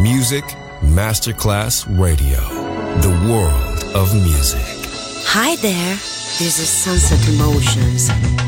Music Masterclass Radio, the world of music. Hi there, this is Sunset Emotions.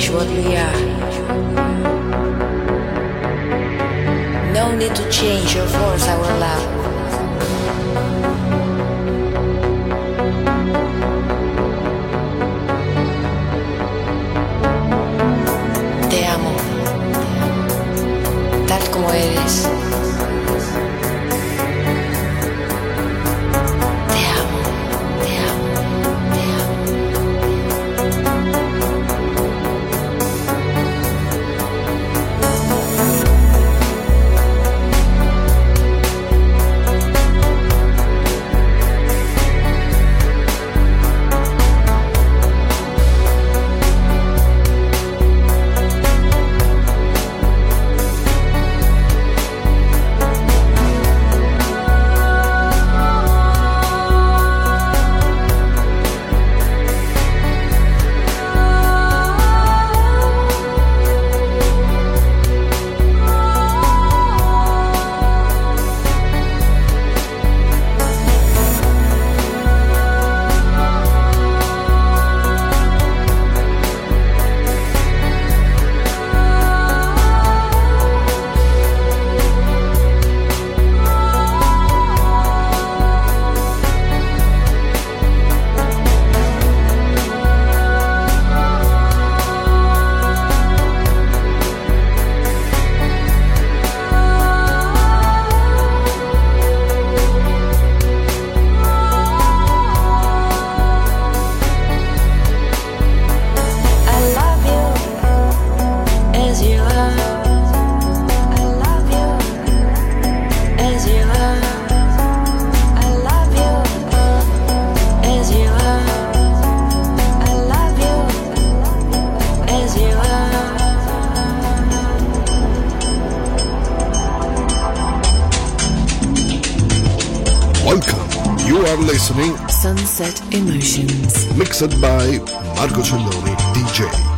ночь, вот и. Are listening Sunset Emotions. mixed by Marco Celloni DJ.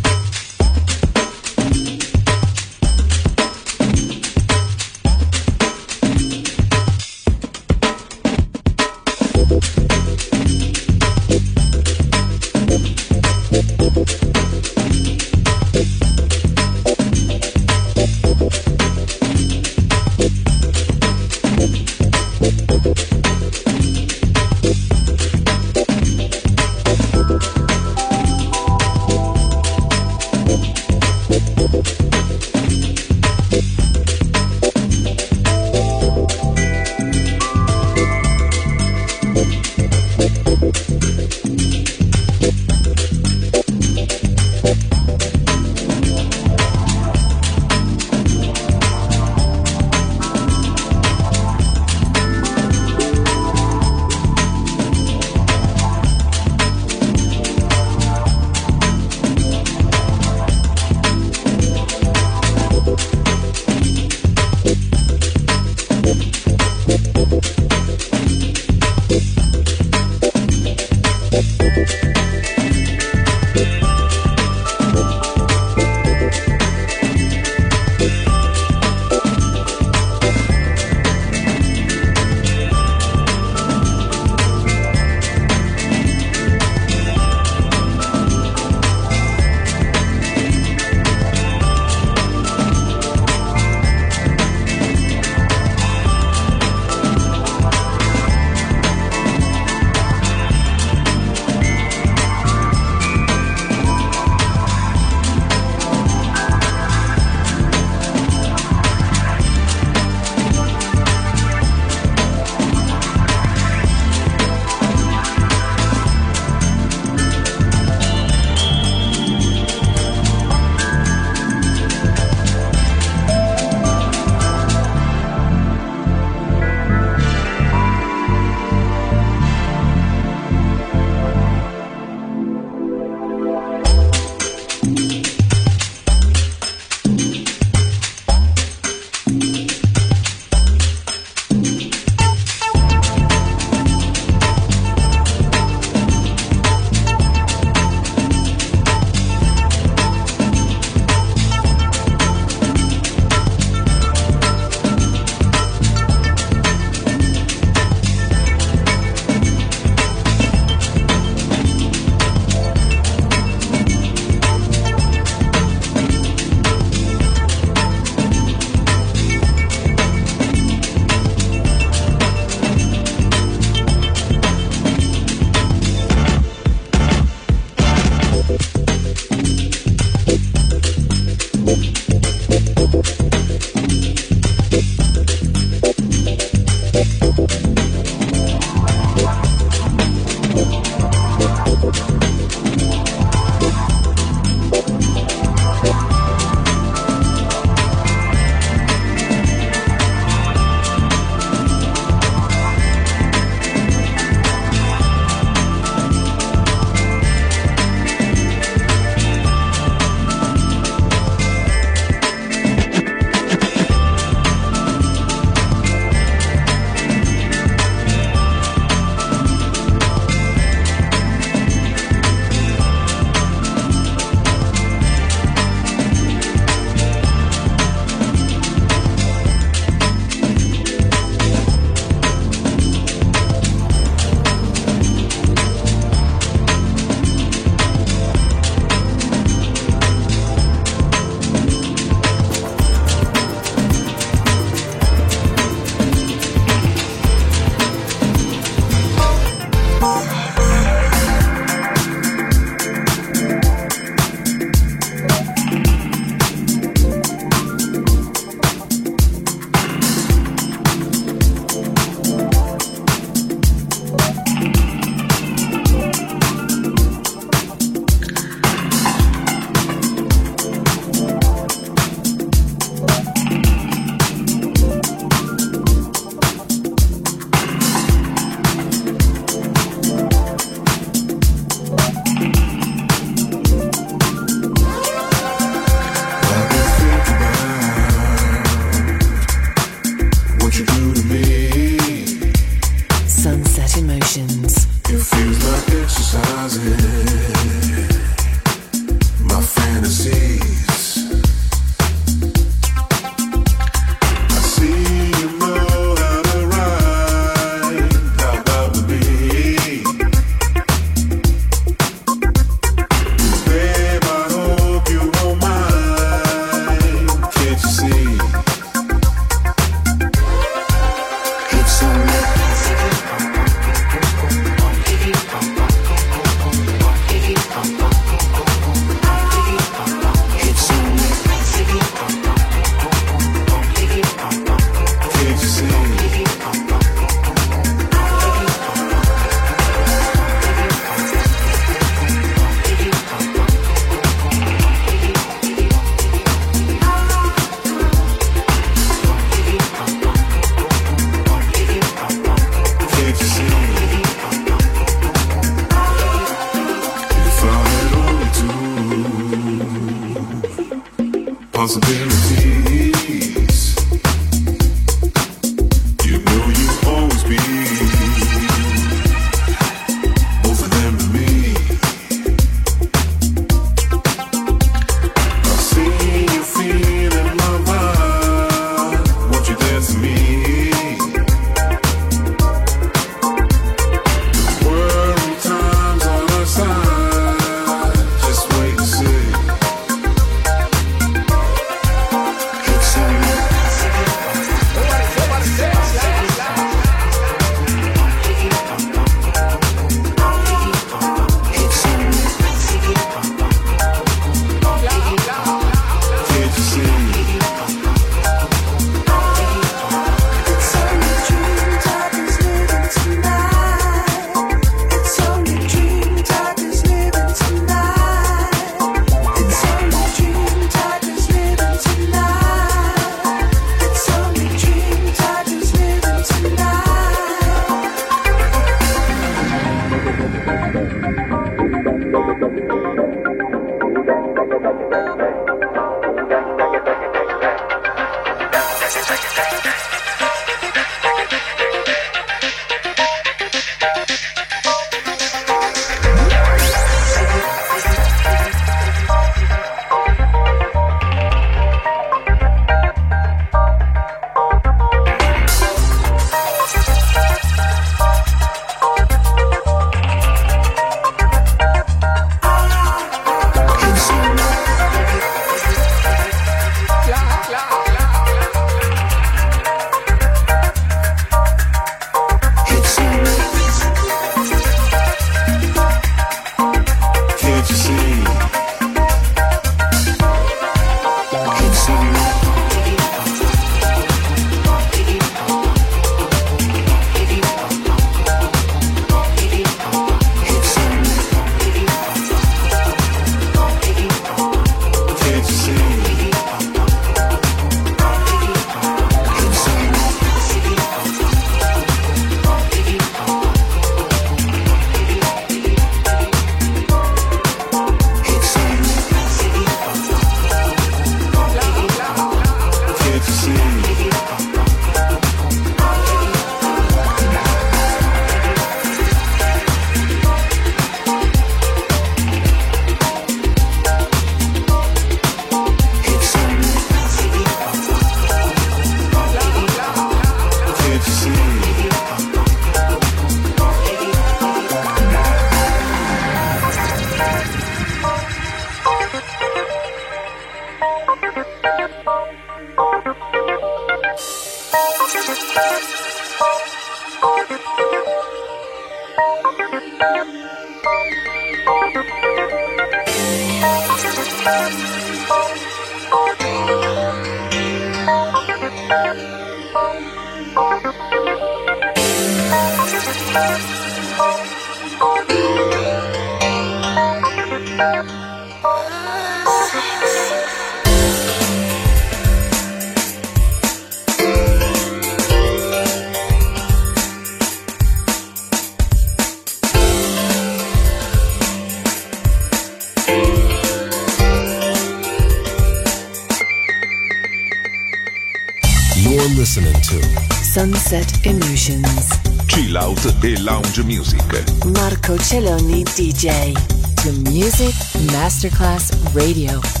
Masterclass Radio.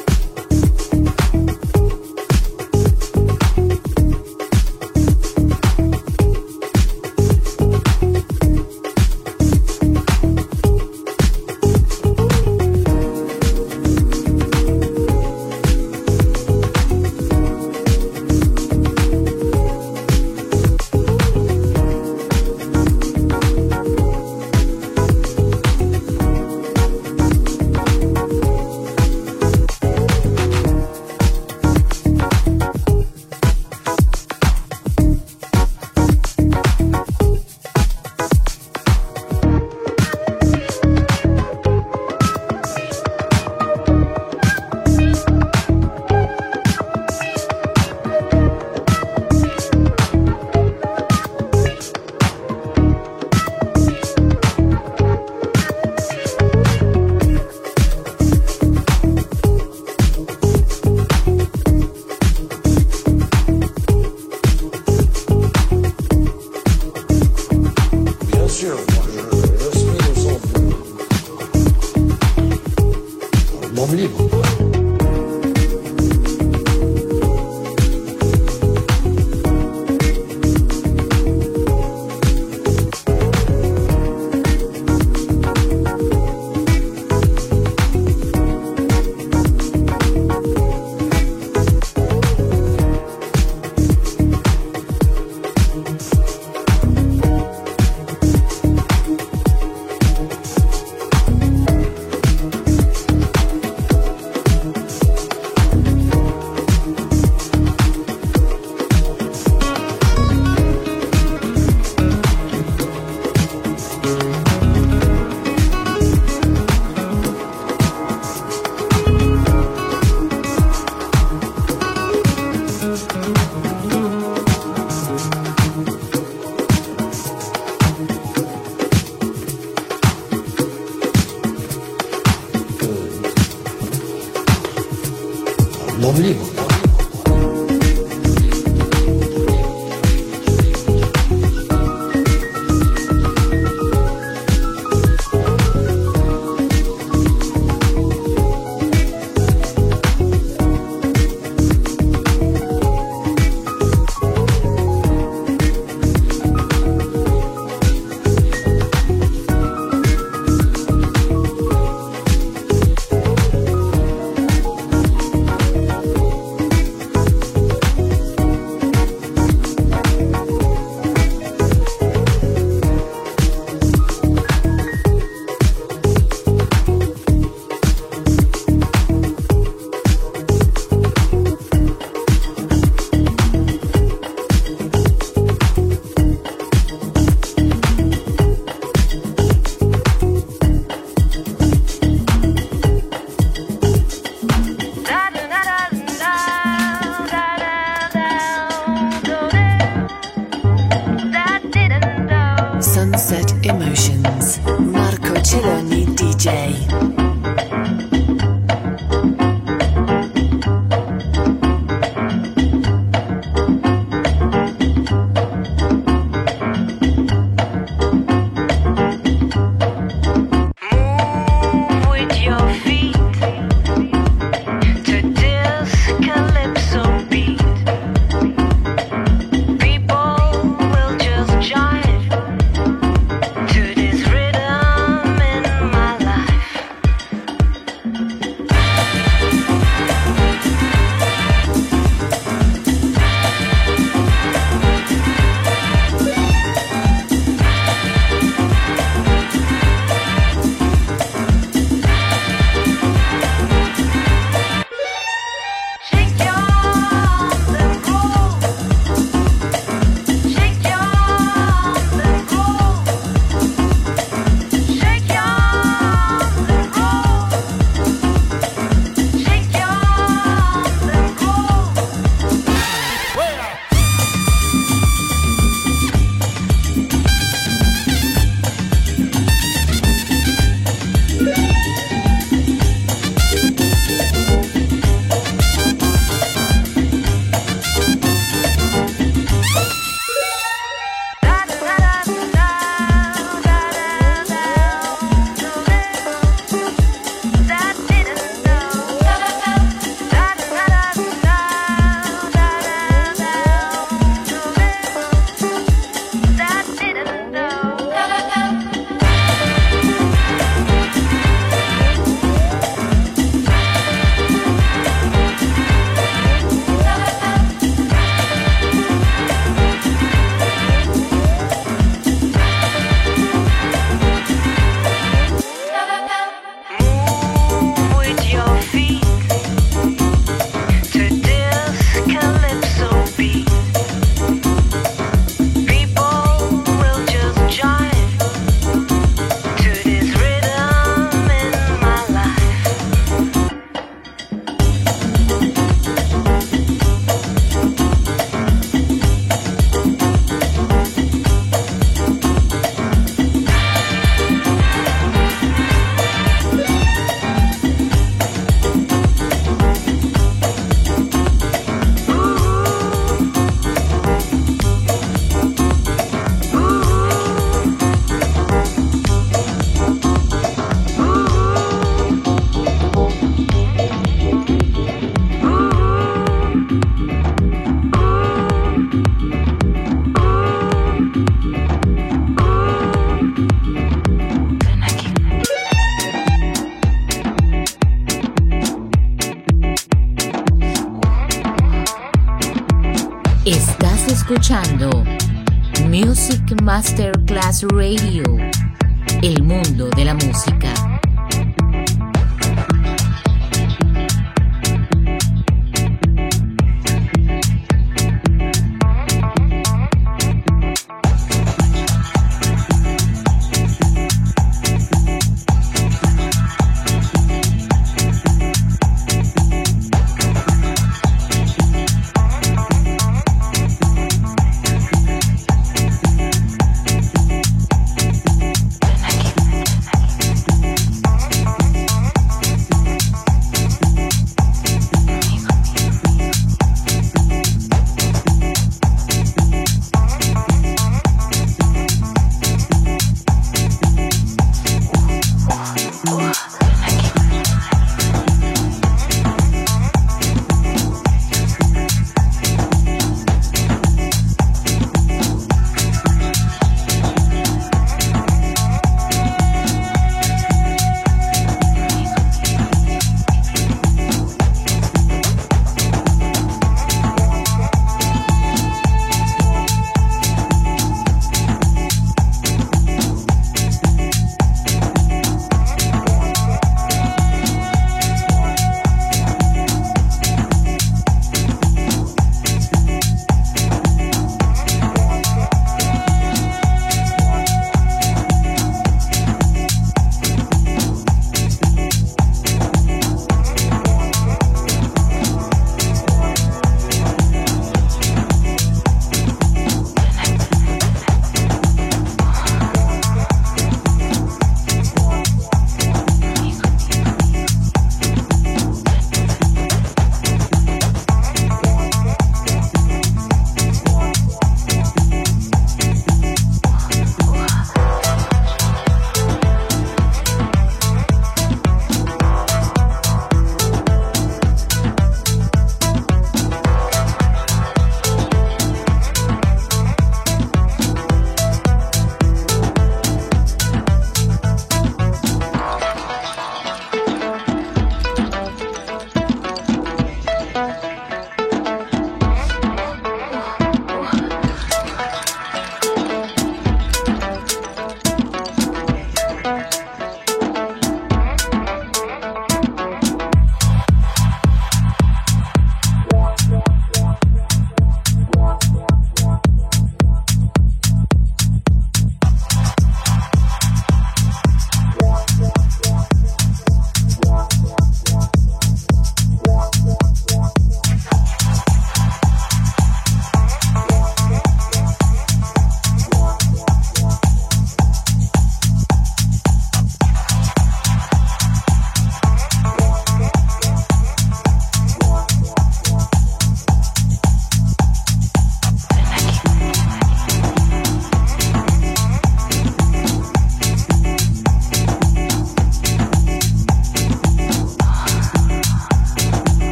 Radio,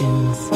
Emotions.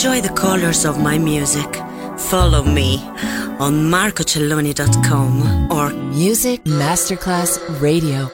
Enjoy the colors of my music, follow me on marcocelloni.com or Music Masterclass Radio.